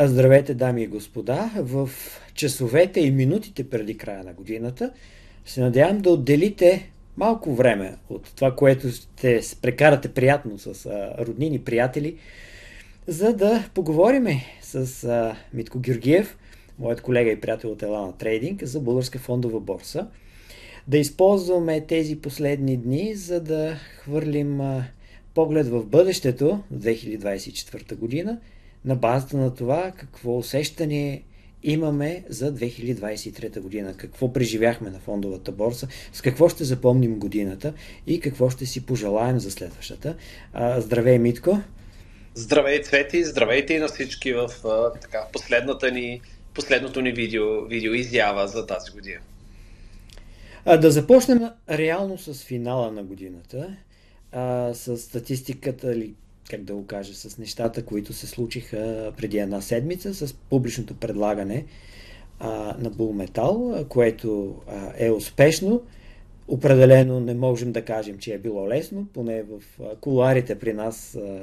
Здравейте, дами и господа! В часовете и минутите преди края на годината се надявам да отделите малко време от това, което ще прекарате приятно с роднини, приятели, за да поговориме с Митко Георгиев, моят колега и приятел от Елана Трейдинг, за българска фондова борса. Да използваме тези последни дни, за да хвърлим поглед в бъдещето, 2024 година, на базата на това какво усещане имаме за 2023 година, какво преживяхме на фондовата борса, с какво ще запомним годината и какво ще си пожелаем за следващата. Здравей, Митко! Здравей, Цвети! Здравейте и на всички в така, последната ни, последното ни видео, видео изява за тази година. А, да започнем реално с финала на годината, а, с статистиката как да го кажа, с нещата, които се случиха преди една седмица, с публичното предлагане а, на Metal, което а, е успешно. Определено не можем да кажем, че е било лесно, поне в а, кулуарите при нас а,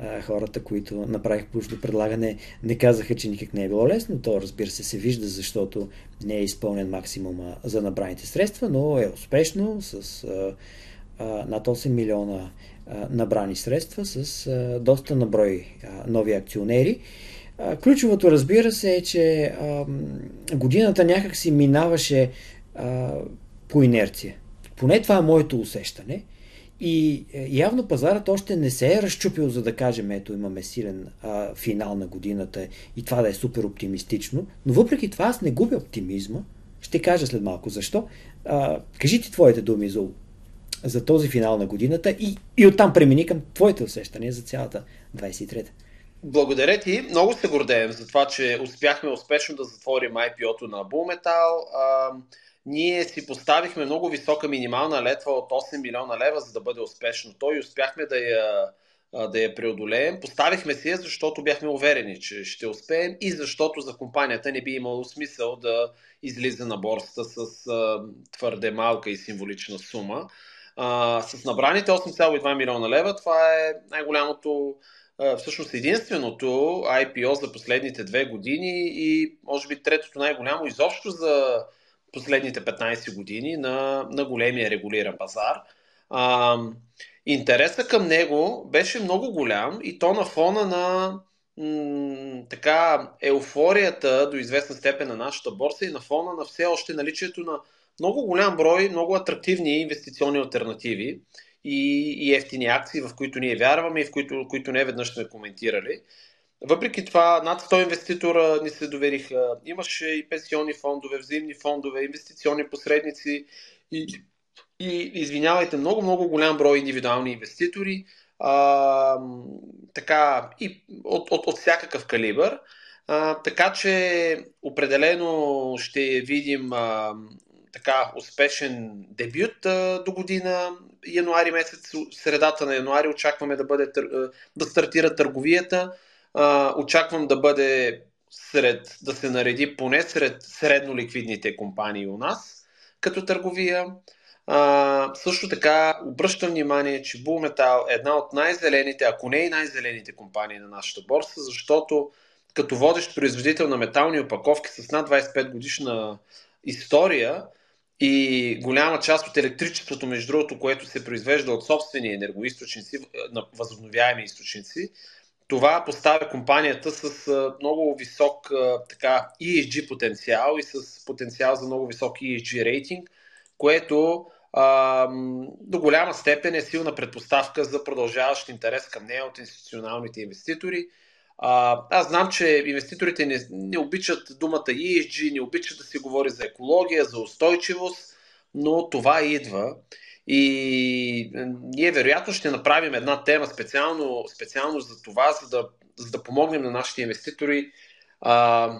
а, хората, които направих публичното предлагане, не казаха, че никак не е било лесно. То, разбира се, се вижда, защото не е изпълнен максимума за набраните средства, но е успешно с а, над 8 милиона набрани средства с доста наброй нови акционери. Ключовото, разбира се, е, че годината някак си минаваше по инерция. Поне това е моето усещане. И е, явно пазарът още не се е разчупил, за да кажем, ето имаме силен а, финал на годината и това да е супер оптимистично. Но въпреки това аз не губя оптимизма. Ще кажа след малко защо. А, кажи ти твоите думи за за този финал на годината и, и оттам премини към твоите усещания за цялата 23-та. Благодаря ти. Много се гордеем за това, че успяхме успешно да затворим IPO-то на Bullmetal. А, ние си поставихме много висока минимална летва от 8 милиона лева, за да бъде успешно. Той успяхме да я, да я преодолеем. Поставихме си я, защото бяхме уверени, че ще успеем и защото за компанията не би имало смисъл да излиза на борста с а, твърде малка и символична сума. А, с набраните 8,2 милиона лева, това е най-голямото, а, всъщност единственото IPO за последните две години и може би третото най-голямо изобщо за последните 15 години на, на големия регулиран пазар. А, интереса към него беше много голям и то на фона на така еуфорията до известна степен на нашата борса и на фона на все още наличието на много голям брой, много атрактивни инвестиционни альтернативи и, и ефтини акции, в които ние вярваме и в които, които не веднъж сме коментирали. Въпреки това, над 100 инвеститора ни се довериха. Имаше и пенсионни фондове, взаимни фондове, инвестиционни посредници и, и извинявайте, много-много голям брой индивидуални инвеститори, а, така, и от, от, от всякакъв калибър. А, така че определено ще видим а, така успешен дебют а, до година. Януари месец, средата на януари очакваме да, бъде, да стартира търговията. А, очаквам да бъде сред, да се нареди поне сред средно ликвидните компании у нас като търговия. А, също така обръщам внимание, че Bull Metal е една от най-зелените, ако не и най-зелените компании на нашата борса, защото като водещ производител на метални опаковки с над 25 годишна история, и голяма част от електричеството, между другото, което се произвежда от собствени енергоисточници, на възобновяеми източници, това поставя компанията с много висок така, ESG потенциал и с потенциал за много висок ESG рейтинг, което а, до голяма степен е силна предпоставка за продължаващ интерес към нея от институционалните инвеститори. Аз знам, че инвеститорите не, не обичат думата ESG, не обичат да се говори за екология, за устойчивост, но това идва. И ние вероятно ще направим една тема специално, специално за това, за да, за да помогнем на нашите инвеститори а,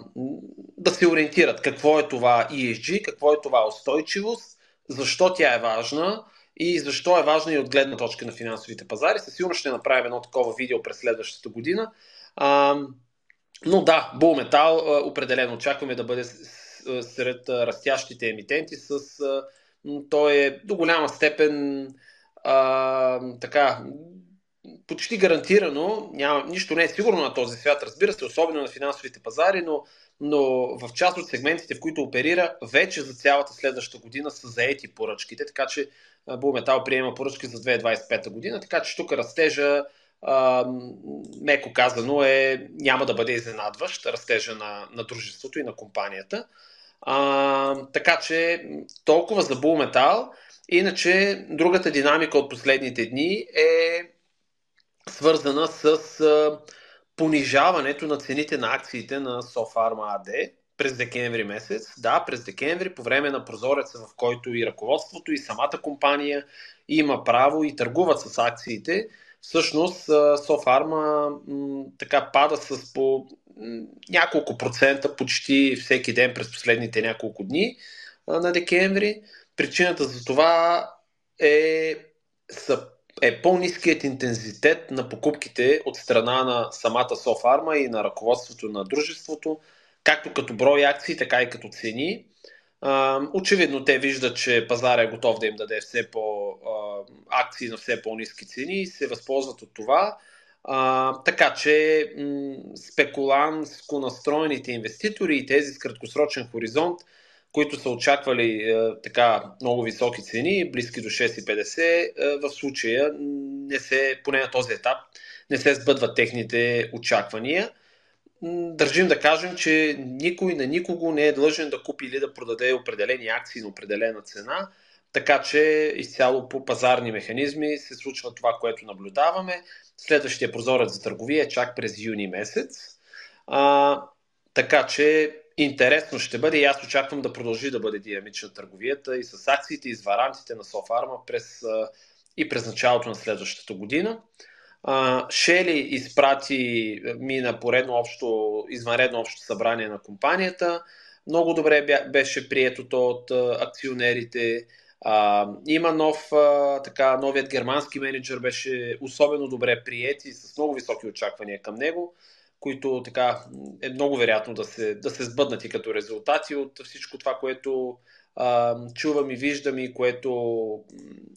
да се ориентират какво е това ESG, какво е това устойчивост, защо тя е важна и защо е важна и от гледна точка на финансовите пазари. Със сигурност ще направим едно такова видео през следващата година. А, но да, Bull Metal определено очакваме да бъде сред растящите емитенти с той е до голяма степен а, така почти гарантирано, няма, нищо не е сигурно на този свят, разбира се, особено на финансовите пазари, но, но в част от сегментите, в които оперира, вече за цялата следваща година са заети поръчките, така че Булметал приема поръчки за 2025 година, така че тук растежа меко казано е, няма да бъде изненадващ растежа на, на дружеството и на компанията. А, така че толкова за Булметал. Иначе другата динамика от последните дни е свързана с а, понижаването на цените на акциите на Софарма AD през декември месец. Да, през декември, по време на прозореца, в който и ръководството, и самата компания има право и търгуват с акциите, всъщност Софарма така пада с по няколко процента почти всеки ден през последните няколко дни на декември. Причината за това е, е по-низкият интензитет на покупките от страна на самата Софарма и на ръководството на дружеството, както като брой акции, така и като цени. Очевидно те виждат, че пазара е готов да им даде все по акции на все по-низки цени и се възползват от това. А, така че м- спекулантско настроените инвеститори и тези с краткосрочен хоризонт, които са очаквали е, така много високи цени, близки до 6,50, е, в случая не се, поне на този етап, не се сбъдват техните очаквания държим да кажем, че никой на никого не е длъжен да купи или да продаде определени акции на определена цена, така че изцяло по пазарни механизми се случва това, което наблюдаваме. Следващия прозорец за търговия е чак през юни месец. А, така че интересно ще бъде и аз очаквам да продължи да бъде динамична търговията и с акциите и с варантите на Софарма през, и през началото на следващата година. Шели изпрати, мина поредно общо, извънредно общо събрание на компанията. Много добре беше приетото от акционерите. А, има нов, а, така, новият германски менеджер беше особено добре прият и с много високи очаквания към него, които така е много вероятно да се, да се сбъднат и като резултати от всичко това, което а, чувам и виждам и което,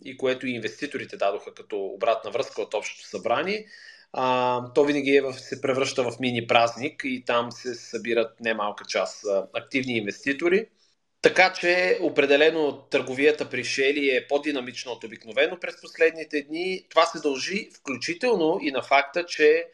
и което и инвеститорите дадоха като обратна връзка от общото събрание. А, то винаги е в, се превръща в мини празник и там се събират немалка част а, активни инвеститори. Така че определено търговията при Шели е по-динамична от обикновено през последните дни. Това се дължи включително и на факта, че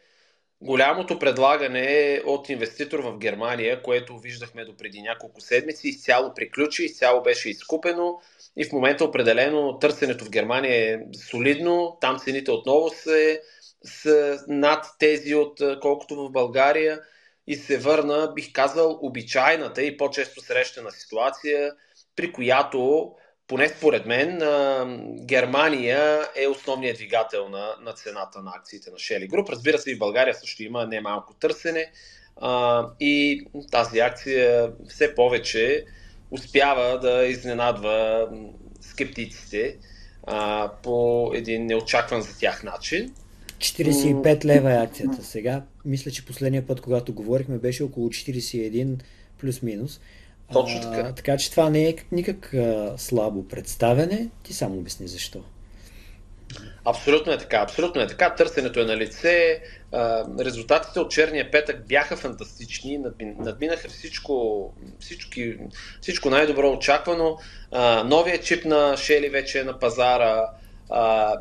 голямото предлагане от инвеститор в Германия, което виждахме до преди няколко седмици, изцяло приключи, изцяло беше изкупено. И в момента определено търсенето в Германия е солидно. Там цените отново са, са над тези от колкото в България. И се върна, бих казал, обичайната и по-често срещана ситуация, при която поне според мен, Германия е основният двигател на, на цената на акциите на Shelly Group. Разбира се, и в България също има немалко търсене а, и тази акция все повече успява да изненадва скептиците а, по един неочакван за тях начин. 45 лева е акцията сега. Мисля, че последния път, когато говорихме, беше около 41 плюс-минус. Точно така. А, така че това не е никак а, слабо представяне. Ти само обясни защо. Абсолютно е така. Абсолютно е така. Търсенето е на лице. Резултатите от черния петък бяха фантастични. Надминаха всичко, всички, всичко най-добро очаквано. Новият чип на Шели вече е на пазара.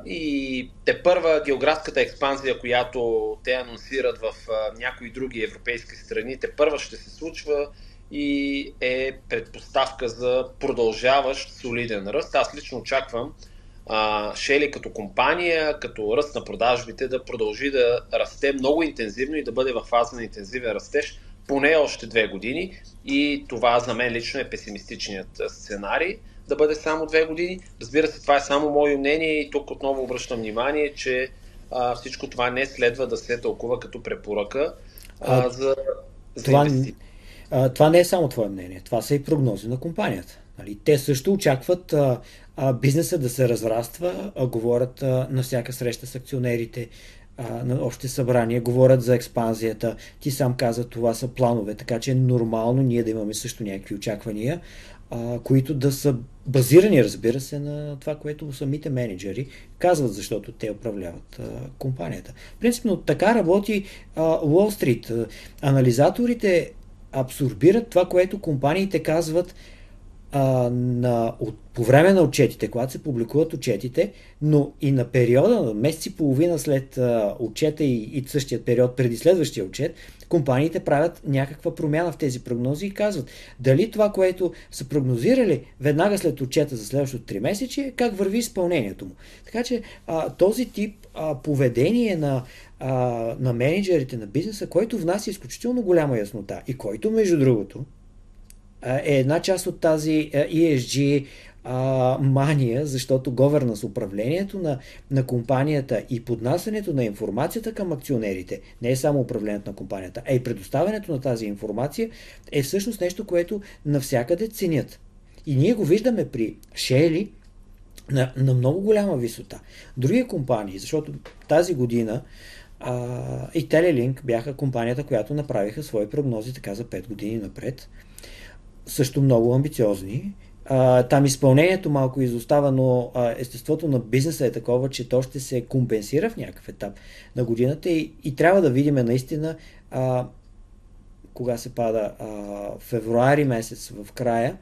И те първа географската експанзия, която те анонсират в някои други европейски страни, те първа ще се случва и е предпоставка за продължаващ солиден ръст. Аз лично очаквам а, Шели като компания, като ръст на продажбите да продължи да расте много интензивно и да бъде в фаза на интензивен растеж поне още две години и това за мен лично е песимистичният сценарий да бъде само две години. Разбира се, това е само мое мнение и тук отново обръщам внимание, че а, всичко това не следва да се тълкува като препоръка а, за, за това, инвестиции а, това не е само твое мнение, това са и прогнози на компанията. Нали? Те също очакват а, а, бизнеса да се разраства, а, говорят а, на всяка среща с акционерите а, на общите събрания, говорят за експанзията. Ти сам каза, това са планове, така че е нормално ние да имаме също някакви очаквания, а, които да са базирани, разбира се, на това, което самите менеджери казват, защото те управляват а, компанията. Принципно така работи Уолл Стрит. Анализаторите абсорбират това, което компаниите казват а, на, от, по време на отчетите, когато се публикуват отчетите, но и на периода, на месец и половина след а, отчета и, и същия период преди следващия отчет, компаниите правят някаква промяна в тези прогнози и казват дали това, което са прогнозирали веднага след отчета за следващото 3 месече, как върви изпълнението му. Така че а, този тип а, поведение на, а, на менеджерите на бизнеса, който внася изключително голяма яснота и който, между другото, е една част от тази ESG а, мания, защото говернас управлението на, на компанията и поднасянето на информацията към акционерите, не е само управлението на компанията, а и предоставянето на тази информация е всъщност нещо, което навсякъде ценят. И ние го виждаме при Шели на, на много голяма висота. Други компании, защото тази година а, и Телелинк бяха компанията, която направиха свои прогнози така за 5 години напред също много амбициозни. А, там изпълнението малко изостава, но а, естеството на бизнеса е такова, че то ще се компенсира в някакъв етап на годината и, и трябва да видим наистина а, кога се пада а, февруари месец в края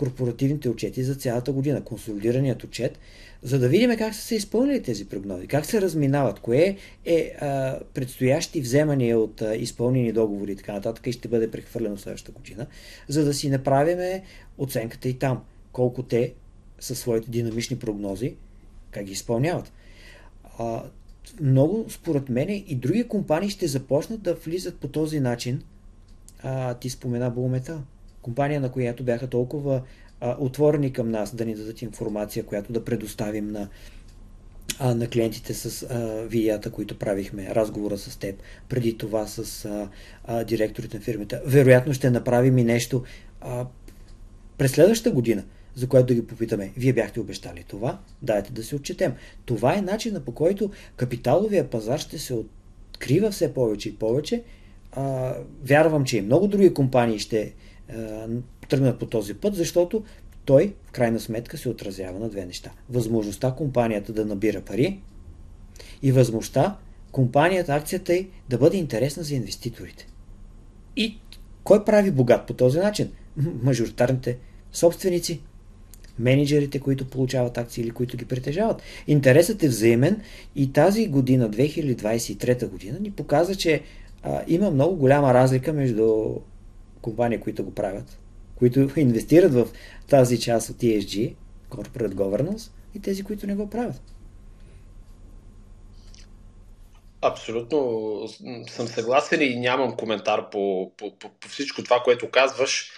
корпоративните отчети за цялата година, консолидираният отчет, за да видим как са се изпълнили тези прогнози, как се разминават, кое е а, предстоящи вземания от а, изпълнени договори и така нататък и ще бъде прехвърлено следващата година, за да си направиме оценката и там, колко те със своите динамични прогнози, как ги изпълняват. А, много, според мен, и други компании ще започнат да влизат по този начин. А, ти спомена Булмета, компания, на която бяха толкова а, отворени към нас, да ни дадат информация, която да предоставим на, а, на клиентите с а, вията, които правихме, разговора с теб, преди това с а, а, директорите на фирмите. Вероятно ще направим и нещо а, през следващата година, за което да ги попитаме. Вие бяхте обещали това, дайте да се отчетем. Това е начина по който капиталовия пазар ще се открива все повече и повече. А, вярвам, че и много други компании ще тръгнат по този път, защото той в крайна сметка се отразява на две неща. Възможността компанията да набира пари и възможността компанията, акцията й да бъде интересна за инвеститорите. И кой прави богат по този начин? Мажоритарните собственици, менеджерите, които получават акции или които ги притежават. Интересът е взаимен и тази година, 2023 година, ни показва, че а, има много голяма разлика между компании, които го правят които инвестират в тази част от ESG, Corporate Governance, и тези, които не го правят. Абсолютно съм съгласен и нямам коментар по, по, по, по всичко това, което казваш.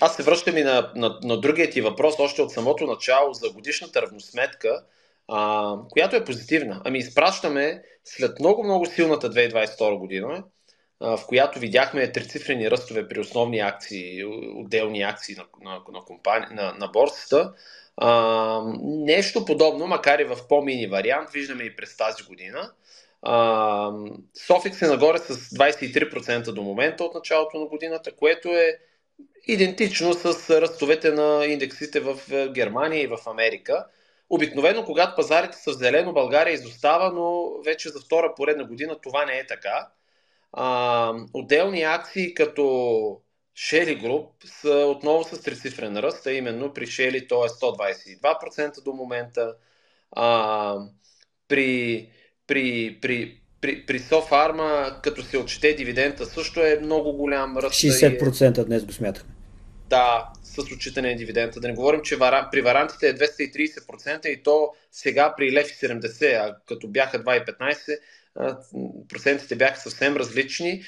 Аз се връщам и на, на, на другия ти въпрос, още от самото начало, за годишната равносметка, а, която е позитивна. Ами изпращаме след много-много силната 2022 година, в която видяхме трицифрени ръстове при основни акции, отделни акции на, на, на, компани... на, на борсата. А, нещо подобно, макар и в по-мини вариант, виждаме и през тази година. А, Софикс е нагоре с 23% до момента от началото на годината, което е идентично с ръстовете на индексите в Германия и в Америка. Обикновено, когато пазарите са в зелено, България изостава, но вече за втора поредна година това не е така. А, отделни акции като Shelly Group са отново с трицифрен ръст, а именно при Shelly то е 122% до момента. А, при, при, при, при, при SoFarma, като се отчете дивидента, също е много голям ръст. 60% днес го смятахме. Да, с отчитане на дивидента. Да не говорим, че вара, при варантите е 230% и то сега при Лев 70, а като бяха 2,15, процентите бяха съвсем различни.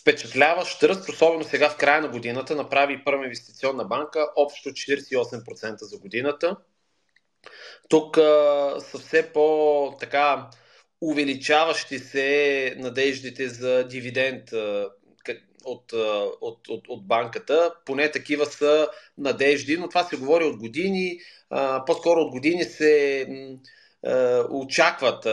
Впечатляващ ръст, особено сега в края на годината, направи първа инвестиционна банка, общо 48% за годината. Тук са все по така увеличаващи се надеждите за дивиденд от, от, от, от банката. Поне такива са надежди, но това се говори от години. По-скоро от години се очакват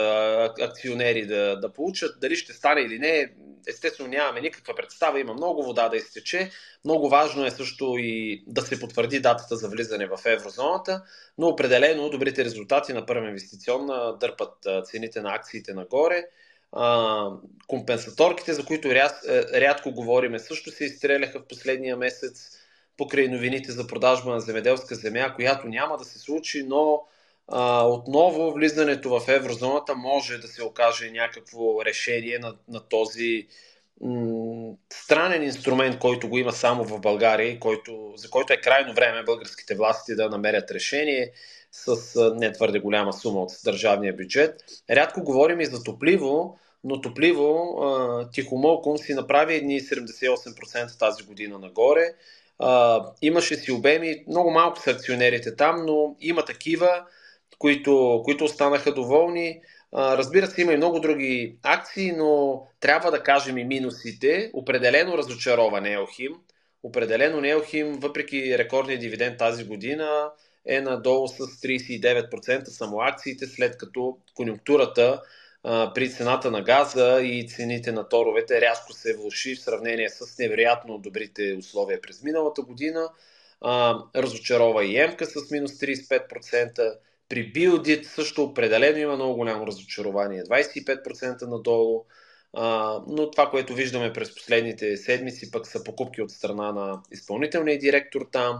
акционери да, да получат. Дали ще стане или не, естествено нямаме никаква представа, има много вода да изтече. Много важно е също и да се потвърди датата за влизане в еврозоната, но определено добрите резултати на първа инвестиционна дърпат цените на акциите нагоре. компенсаторките, за които ряд, рядко говориме, също се изстреляха в последния месец покрай новините за продажба на земеделска земя, която няма да се случи, но отново влизането в еврозоната може да се окаже някакво решение на, на този м- странен инструмент, който го има само в България, който, за който е крайно време българските власти да намерят решение с не твърде голяма сума от държавния бюджет. Рядко говорим и за топливо, но топливо тихомълком си направи едни 78% тази година нагоре. Имаше си обеми, много малко са акционерите там, но има такива които, които останаха доволни. Разбира се, има и много други акции, но трябва да кажем и минусите. Определено разочарова Неохим. Определено Неохим, въпреки рекордния дивиденд тази година, е надолу с 39% само акциите, след като конюнктурата при цената на газа и цените на торовете рязко се влуши в сравнение с невероятно добрите условия през миналата година. разочарова и Емка с минус 35%. При Biodit също определено има много голямо разочарование. 25% надолу. А, но това, което виждаме през последните седмици, пък са покупки от страна на изпълнителния директор там.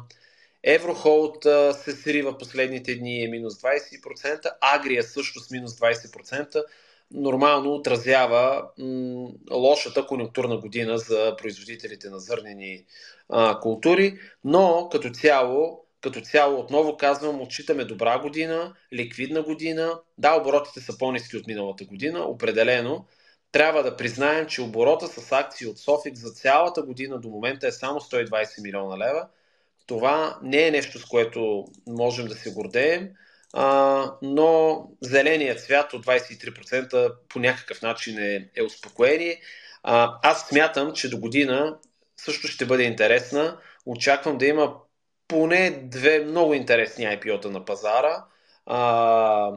Еврохолд се срива последните дни е минус 20%, Агрия също с минус 20%. Нормално отразява м- лошата конъюнктурна година за производителите на зърнени а, култури, но като цяло като цяло, отново казвам, отчитаме добра година, ликвидна година. Да, оборотите са по-низки от миналата година, определено. Трябва да признаем, че оборота с акции от Софик за цялата година до момента е само 120 милиона лева. Това не е нещо, с което можем да се гордеем, а, но зеленият цвят от 23% по някакъв начин е, е успокоение. А, аз смятам, че до година също ще бъде интересна. Очаквам да има поне две много интересни IPO-та на пазара, а,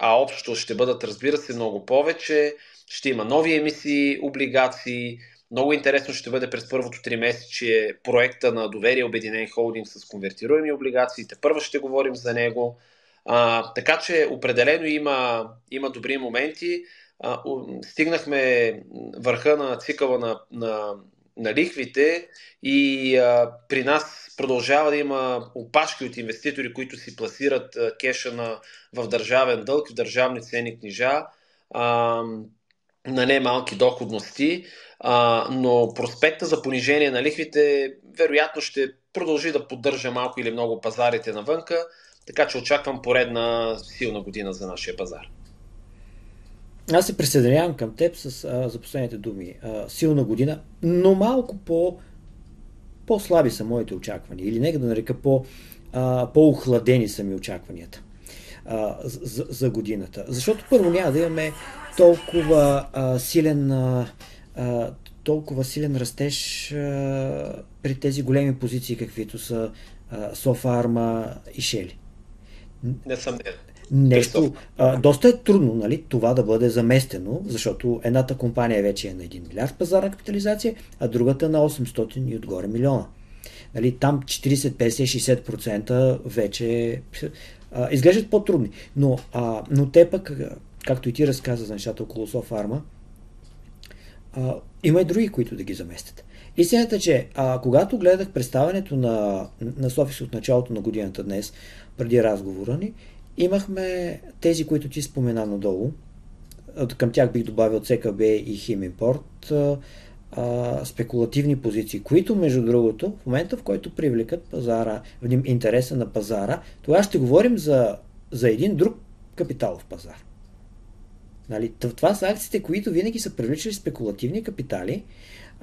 а общо ще бъдат, разбира се, много повече. Ще има нови емисии, облигации. Много интересно ще бъде през първото три месече проекта на доверие Обединен холдинг с конвертируеми облигации. Те първо ще говорим за него. А, така че определено има, има добри моменти. А, стигнахме върха на цикъла на, на, на лихвите и а, при нас продължава да има опашки от инвеститори, които си пласират кеша на, в държавен дълг, в държавни ценни книжа, а, на немалки доходности, а, но проспекта за понижение на лихвите вероятно ще продължи да поддържа малко или много пазарите навънка, така че очаквам поредна силна година за нашия пазар. Аз се присъединявам към теб с, а, за последните думи. А, силна година, но малко по по-слаби са моите очаквания. Или нека да нарека по, а, по-охладени са ми очакванията а, за, за годината. Защото първо няма да имаме толкова а, силен а, толкова силен растеж а, при тези големи позиции, каквито са Софарма и Шели. Несъмнено нещо. А, доста е трудно нали, това да бъде заместено, защото едната компания вече е на 1 милиард пазарна капитализация, а другата на 800 и отгоре милиона. Нали, там 40, 50, 60% вече а, изглеждат по-трудни. Но, а, но те пък, както и ти разказа за нещата около Софарма, а, има и други, които да ги заместят. Истината е, че а, когато гледах представянето на, на Софис от началото на годината днес, преди разговора ни, Имахме тези, които ти спомена надолу. Към тях бих добавил ЦКБ и Химимпорт. спекулативни позиции, които, между другото, в момента, в който привлекат пазара, интереса на пазара, тогава ще говорим за, за един друг капиталов пазар. Нали? Това са акциите, които винаги са привличали спекулативни капитали,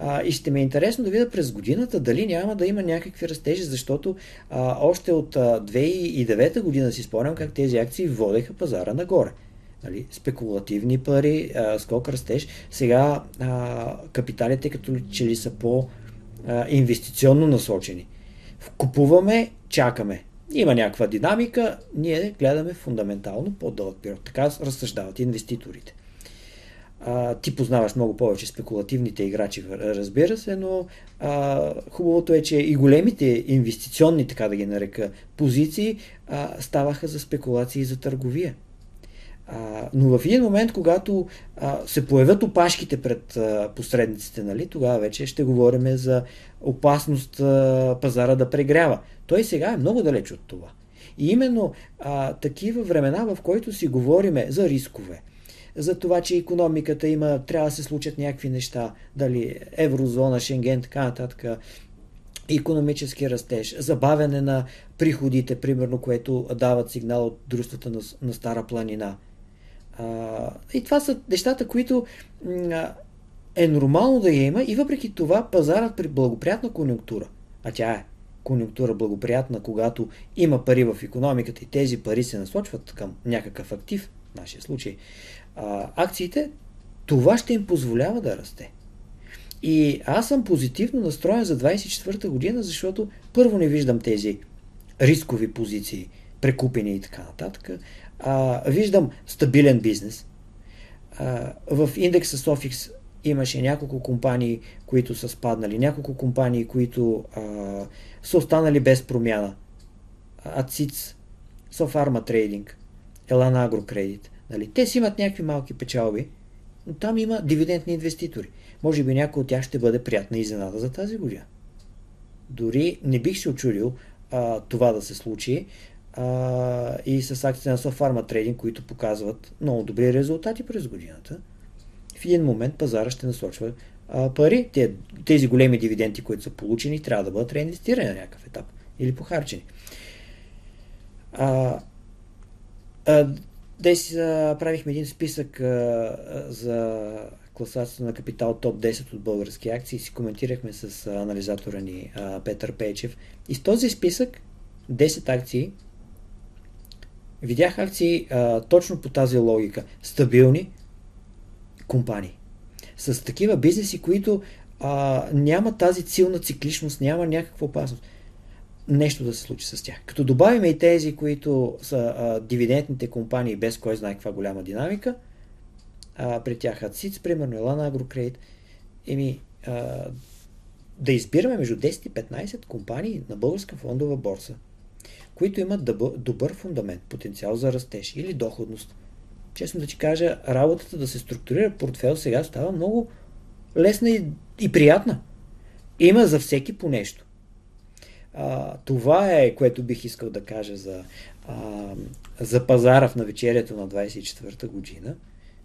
а, и ще ми е интересно да видя през годината дали няма да има някакви растежи, защото а, още от а, 2009 година си спомням как тези акции водеха пазара нагоре. Нали, спекулативни пари, а, скок растеж. Сега а, капиталите като че ли са по а, инвестиционно насочени. Купуваме, чакаме. има някаква динамика, ние гледаме фундаментално по-дълъг период. Така разсъждават инвеститорите. А, ти познаваш много повече спекулативните играчи, разбира се, но а, хубавото е, че и големите инвестиционни, така да ги нарека, позиции а, ставаха за спекулации и за търговия. А, но в един момент, когато а, се появят опашките пред а, посредниците, нали, тогава вече ще говорим за опасност а, пазара да прегрява. Той сега е много далеч от това. И именно а, такива времена, в които си говориме за рискове, за това, че економиката има, трябва да се случат някакви неща, дали еврозона, Шенген, така нататък, економически растеж, забавяне на приходите, примерно, което дават сигнал от дружествата на, на Стара планина. А, и това са нещата, които е нормално да я има и въпреки това пазарът при благоприятна конюнктура, а тя е конюнктура благоприятна, когато има пари в економиката и тези пари се насочват към някакъв актив, в нашия случай, а, акциите, това ще им позволява да расте. И аз съм позитивно настроен за 24-та година, защото първо не виждам тези рискови позиции, прекупени и така нататък. А, виждам стабилен бизнес. А, в индекса Sofix имаше няколко компании, които са спаднали, няколко компании, които а, са останали без промяна. Ациц, Софарма Трейдинг, Елан Агрокредит. Нали? Те си имат някакви малки печалби, но там има дивидендни инвеститори. Може би някой от тях ще бъде приятна изненада за тази година. Дори не бих се очудил а, това да се случи а, и с акциите на Sofarma Trading, които показват много добри резултати през годината. В един момент пазара ще насочва а, пари. Те, тези големи дивиденти, които са получени, трябва да бъдат реинвестирани на някакъв етап или похарчени. А, а, Днес правихме един списък а, за класацията на Капитал топ 10 от български акции си коментирахме с анализатора ни а, Петър Пейчев. И в този списък 10 акции видях акции а, точно по тази логика. Стабилни компании. С такива бизнеси, които а, няма тази силна цикличност, няма някаква опасност нещо да се случи с тях. Като добавим и тези, които са а, дивидендните компании без кой знае каква голяма динамика, а, при тях АЦИЦ, примерно Елана Агрокредит, еми, а, да избираме между 10 и 15 компании на българска фондова борса, които имат добър фундамент, потенциал за растеж или доходност. Честно да ти кажа, работата да се структурира портфел сега става много лесна и, и приятна. Има за всеки по нещо. А, това е, което бих искал да кажа за, а, за пазара в навечерието на 24-та година.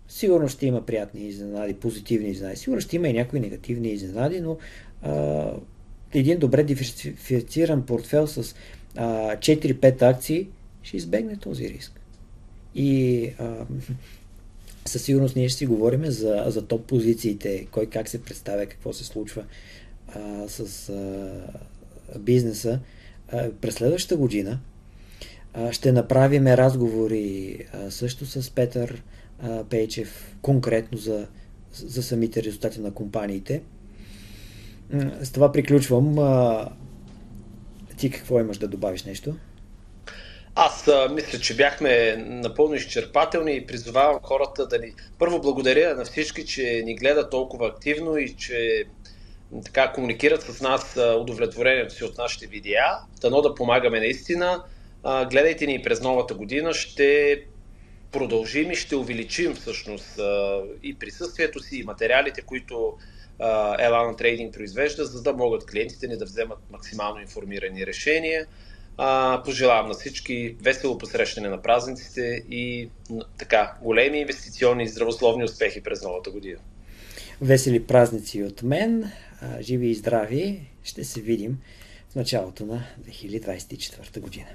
Сигурно ще има приятни изненади, позитивни изненади. Сигурно ще има и някои негативни изненади, но а, един добре диверсифициран портфел с а, 4-5 акции ще избегне този риск. И а, със сигурност ние ще си говорим за, за топ позициите, кой как се представя, какво се случва а, с а, бизнеса през следващата година. Ще направим разговори също с Петър Пейчев, конкретно за, за самите резултати на компаниите. С това приключвам. Ти какво имаш да добавиш нещо? Аз а, мисля, че бяхме напълно изчерпателни и призовавам хората да ни... Първо благодаря на всички, че ни гледат толкова активно и че така комуникират с нас удовлетворението си от нашите видеа. Дано да помагаме наистина. Гледайте ни през новата година. Ще продължим и ще увеличим всъщност и присъствието си, и материалите, които Елана Трейдинг произвежда, за да могат клиентите ни да вземат максимално информирани решения. Пожелавам на всички весело посрещане на празниците и така големи инвестиционни и здравословни успехи през новата година. Весели празници от мен живи и здрави, ще се видим в началото на 2024 година.